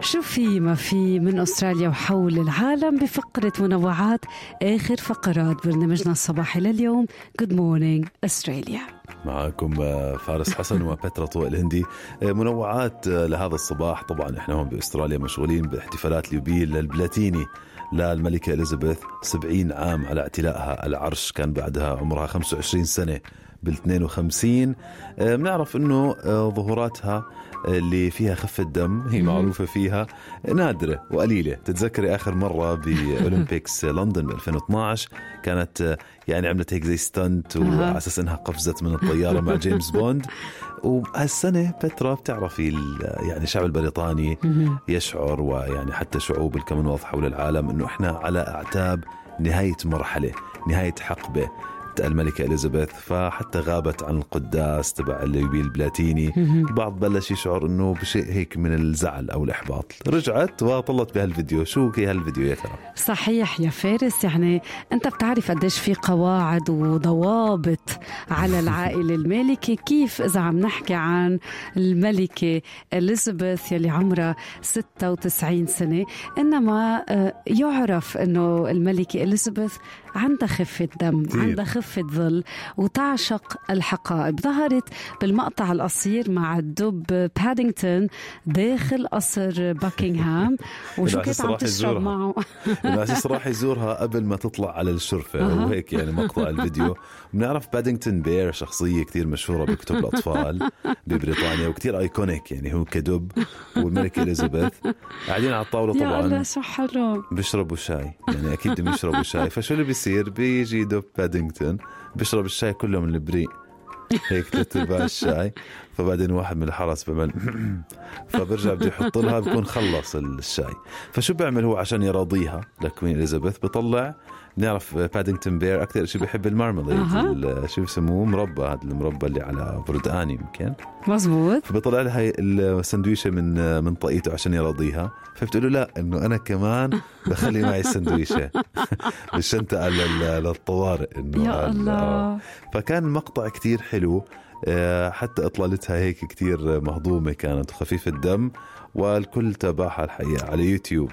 شو في ما في من أستراليا وحول العالم بفقرة منوعات آخر فقرات برنامجنا الصباحي لليوم. Good Morning Australia معكم فارس حسن وبترا طوق الهندي. منوعات لهذا الصباح. طبعا إحنا هون بأستراليا مشغولين باحتفالات اليوبيل البلاتيني للملكة إليزابيث 70 عام على اعتلائها. العرش كان بعدها عمرها 25 سنة. بال 52 بنعرف إنه ظهوراتها اللي فيها خفة دم هي معروفة فيها نادرة وقليلة. تتذكري آخر مرة ب Olympics لندن ب 2012 كانت يعني عملت هيك زي stunt وعلى أساس إنها قفزت من الطيارة مع جيمس بوند وهالسنة بترا بتعرفي يعني الشعب البريطاني يشعر ويعني حتى شعوب الكومنولث حول العالم إنه إحنا على أعتاب نهاية مرحلة نهاية حقبة. الملكة إليزابيث فحتى غابت عن القداس تبع اليوبيل البلاتيني البعض بلش يشعر أنه بشيء هيك من الزعل أو الإحباط. رجعت وطلت بهالفيديو. شو كي هالفيديو يا ترى صحيح يا فارس يعني أنت بتعرف قديش في قواعد وضوابط على العائلة المالكة. كيف إذا عم نحكي عن الملكة إليزابيث يلي عمرها 96 سنة إنما يعرف أنه الملكة إليزابيث عندها خفة دم عندها خفة ظل وتعشق الحقائب. ظهرت بالمقطع القصير مع الدب بادينغتون داخل قصر باكنغهام وشو كانت عم تشرب معه؟ الأساس راح يزورها قبل ما تطلع على الشرفة. أه. وهيك يعني مقطع الفيديو. بنعرف Paddington Bear شخصية كتير مشهورة بكتب الأطفال ببريطانيا وكتير iconic يعني هو كدب والملكة إليزابيث. قاعدين على الطاولة طبعا. يا الله شو حلو. بيشربوا شاي. يعني أكيد بيشربوا شاي. فشو اللي بيصير بيجي دب بادينغتون بيشرب الشاي كله من البريق هيك ترتبها الشاي. فبعدين واحد من الحرس بيعمل فبرجع بده يحط لها بكون خلص الشاي. فشو بيعمل هو عشان يراضيها ل Queen إليزابيث؟ بيطلع بنعرف Paddington Bear أكثر شيء بيحب ال marmalade أه. شو بسموه؟ مربى هذا المربى اللي على بردقان يمكن مزبوط فبيطلع لها هاي السندويشة من من طاقيته عشان يراضيها فبتقول له لا إنه أنا كمان بخلي معي السندويشة. بالشنطة للطوارئ إنه يا الله. فكان المقطع كتير حلو. حتى إطلالتها هيك كتير مهضومة كانت وخفيفه الدم والكل تابعها الحقيقة على يوتيوب.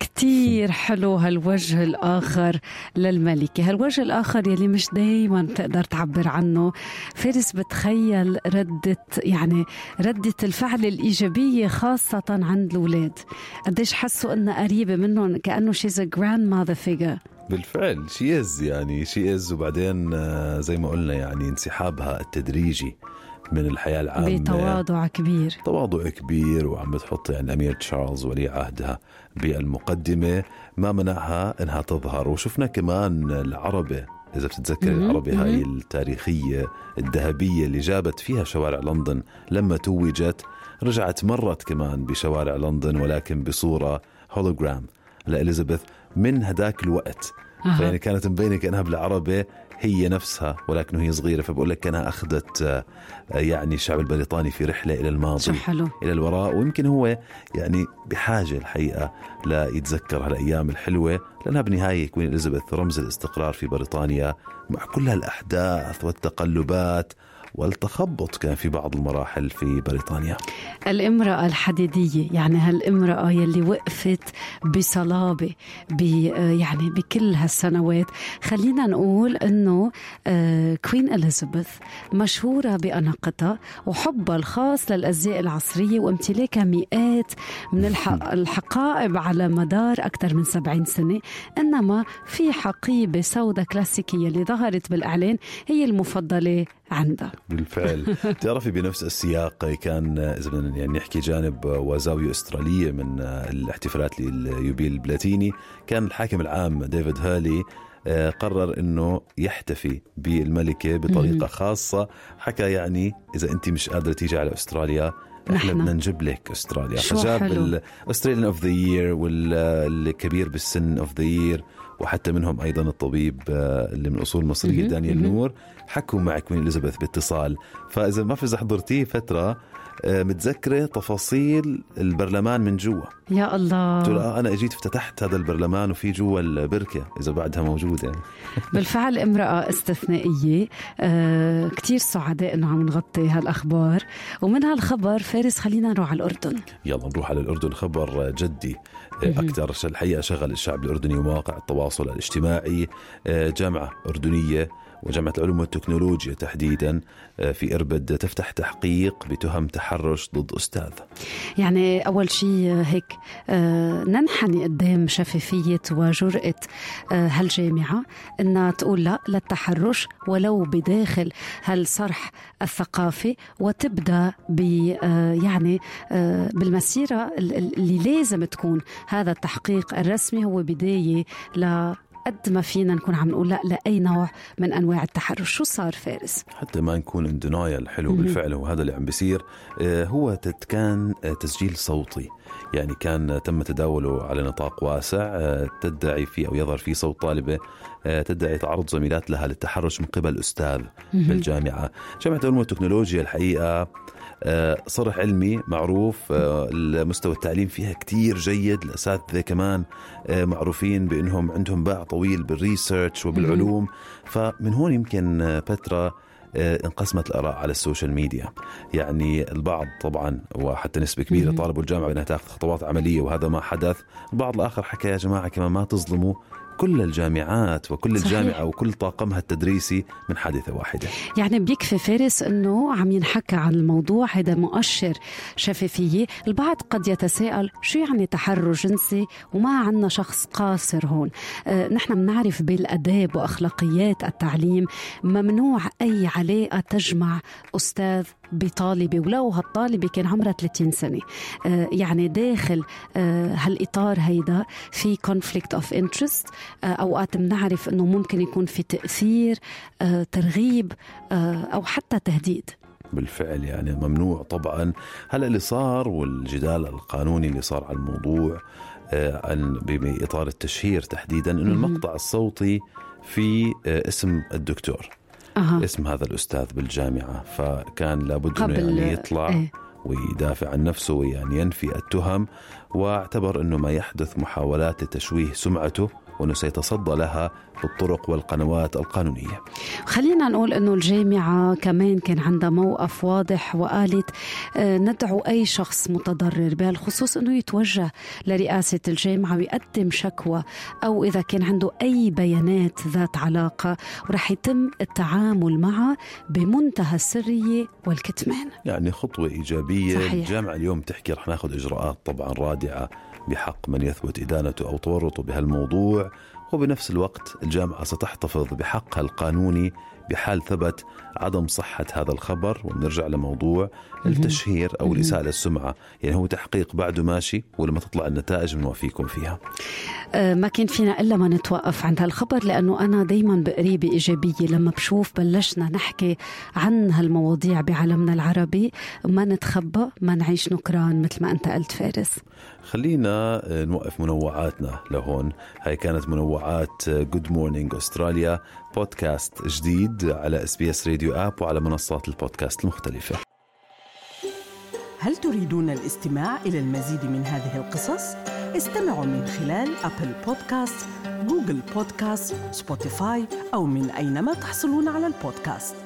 كتير حلو هالوجه الآخر للملكة. هالوجه الآخر يلي مش دايما بتقدر تعبر عنه. فارس بتخيل ردة يعني ردة الفعل الإيجابية خاصة عند الأولاد. قديش حسوا إنها قريبة منهم كأنه she's grandmother figure بالفعل she is يعني she is وبعدين زي ما قلنا يعني انسحابها التدريجي. من الحياة العامة. بتواضع كبير. تواضع كبير وعم بتحط يعني الأمير تشارلز ولي عهدها بالمقدمة. ما منعها أنها تظهر. وشفنا كمان العربة إذا بتتذكر العربة هاي التاريخية الذهبية اللي جابت فيها شوارع لندن لما توجت. رجعت مرت كمان بشوارع لندن ولكن بصورة هولوجرام لإليزابيث من هداك الوقت. أه. فيعني كانت مبينة كأنها بالعربة هي نفسها ولكن هي صغيرة فبقول لك كانها أخذت يعني الشعب البريطاني في رحلة إلى الماضي حلو. إلى الوراء ويمكن هو يعني بحاجة الحقيقة ليتذكر هالأيام الحلوة لأنها بالنهاية Queen إليزابيث رمز الاستقرار في بريطانيا مع كل هالأحداث والتقلبات والتخبط كان في بعض المراحل في بريطانيا. الامرأة الحديدية يعني هالامرأة يلي وقفت بصلابة يعني بكل هالسنوات. خلينا نقول إنه Queen اليزابيث مشهورة بأناقتها وحبها الخاص للأزياء العصرية وامتلاكها مئات من الحقائب على مدار أكثر من 70 سنة. إنما في حقيبة سوداء كلاسيكية اللي ظهرت بالإعلان هي المفضلة عندها بالفعل. تعرفي بنفس السياق كان اذا بدنا يعني نحكي جانب وزاوية أسترالية من الاحتفالات لليوبيل البلاتيني كان الحاكم العام ديفيد هالي قرر إنه يحتفي بالملكة بطريقة خاصة حكى يعني إذا انت مش قادرة تيجي على أستراليا إحنا نحن. بدنا نجيب لك أستراليا فجاب. الاستراليان اوف ذا يير والكبير بالسن اوف ذا يير وحتى منهم أيضا الطبيب آه، اللي من أصول مصرية دانيال. نور حكوا معك من إليزابيث باتصال فإذا ما في حضرتيه فترة متذكرة تفاصيل البرلمان من جوا. يا قلت له الله آه أنا إجيت افتتحت هذا البرلمان وفي جوا البركة إذا بعدها موجوده يعني. بالفعل امرأة استثنائية آه كتير سعداء إنه عم نغطي هالأخبار. ومن هالخبر فارس خلينا نروح على الأردن. يلا نروح على الأردن. خبر جدي. مهم. أكثر الحقيقة شغل الشعب الأردني ومواقع التواصل الاجتماعي. آه، جامعة أردنية وجامعة العلوم والتكنولوجيا تحديدا آه، في إربد تفتح تحقيق بتهم تحرش ضد أستاذ. يعني أول شيء هيك آه ننحني قدام شفافية وجرأة آه هالجامعة إنها تقول لا للتحرش ولو بداخل هالصرح الثقافي وتبدأ ب آه يعني آه بالمسيرة ال- ال- اللي لازم تكون. هذا التحقيق الرسمي هو بداية ل قد ما فينا نكون عم نقول لا لأي نوع من أنواع التحرش شو صار فارس؟ حتى ما نكون ان دينايل حلو مهم. بالفعل هو هذا اللي عم بيصير آه، هو كان آه، تسجيل صوتي يعني كان تم تداوله على نطاق واسع آه، تدعي فيه أو يظهر فيه صوت طالبة آه، تدعي تعرض زميلات لها للتحرش من قبل أستاذ بالجامعة جامعة العلوم والتكنولوجيا الحقيقة آه، صرح علمي معروف المستوى التعليم فيها كتير جيد الأساتذة كمان معروفين بأنهم عندهم باع طويل بال research وبالعلوم. فمن هون يمكن فترة انقسمت الآراء على ال social media يعني البعض طبعا وحتى نسبة كبيرة مهم. طالبوا الجامعة بأنها تأخذ خطوات عملية وهذا ما حدث البعض الآخر حكى يا جماعة كمان ما تظلموا كل الجامعات وكل صحيح. الجامعة وكل طاقمها التدريسي من حادثة واحدة. يعني بيكفي فارس إنه عم ينحكى عن الموضوع هذا مؤشر شفافية، البعض قد يتساءل شو يعني تحرش جنسي وما عندنا شخص قاصر هون، آه نحن بنعرف بالأداب وأخلاقيات التعليم ممنوع أي علاقة تجمع أستاذ بطالبه ولو هالطالبه كان عمرها 30 سنة، آه يعني داخل آه هالإطار هيدا في conflict of interest. آه أوقات بنعرف إنه ممكن يكون في تأثير آه ترغيب أو حتى تهديد. بالفعل يعني ممنوع طبعا. هلا اللي صار والجدال القانوني اللي صار على الموضوع عن بإطار التشهير تحديدا إنه. المقطع الصوتي في اسم الدكتور. أها. اسم هذا الأستاذ بالجامعة فكان لابد قبل- يعني يطلع إيه. ويدافع عن نفسه ويعني ينفي التهم واعتبر إنه ما يحدث محاولات لتشويه سمعته وانه سيتصدى لها بالطرق والقنوات القانونية. خلينا نقول إنه الجامعة كمان كان عندها موقف واضح وقالت آه، ندعو أي شخص متضرر بهالخصوص إنه يتوجه لرئاسة الجامعة ويقدم شكوى أو إذا كان عنده أي بيانات ذات علاقة ورح يتم التعامل معها بمنتهى السرية والكتمان. يعني خطوة إيجابية. صحيح. الجامعة اليوم تحكي رح ناخذ إجراءات طبعا رادعة. بحق من يثبت إدانته أو تورطه بهالموضوع وبنفس الوقت الجامعة ستحتفظ بحقها القانوني بحال ثبت عدم صحة هذا الخبر وبنرجع لموضوع التشهير أو الإساءة للسمعة. يعني هو تحقيق بعده ماشي ولما تطلع النتائج بنوافيكم فيها. آه، ما كان فينا إلا ما نتوقف عند هالخبر لأنه أنا دائما بقرأ بإيجابية. لما بشوف بلشنا نحكي عن هالمواضيع بعالمنا العربي ما نتخبى ما نعيش نكران مثل ما أنت قلت فارس. خلينا آه، نوقف منوعاتنا لهون. هاي كانت منوعات Good Morning Australia بودكاست جديد. على SBS Radio app وعلى منصات البودكاست المختلفة هل تريدون الاستماع إلى المزيد من هذه القصص؟ استمعوا من خلال Apple Podcasts، Google Podcasts، Spotify أو من أينما تحصلون على البودكاست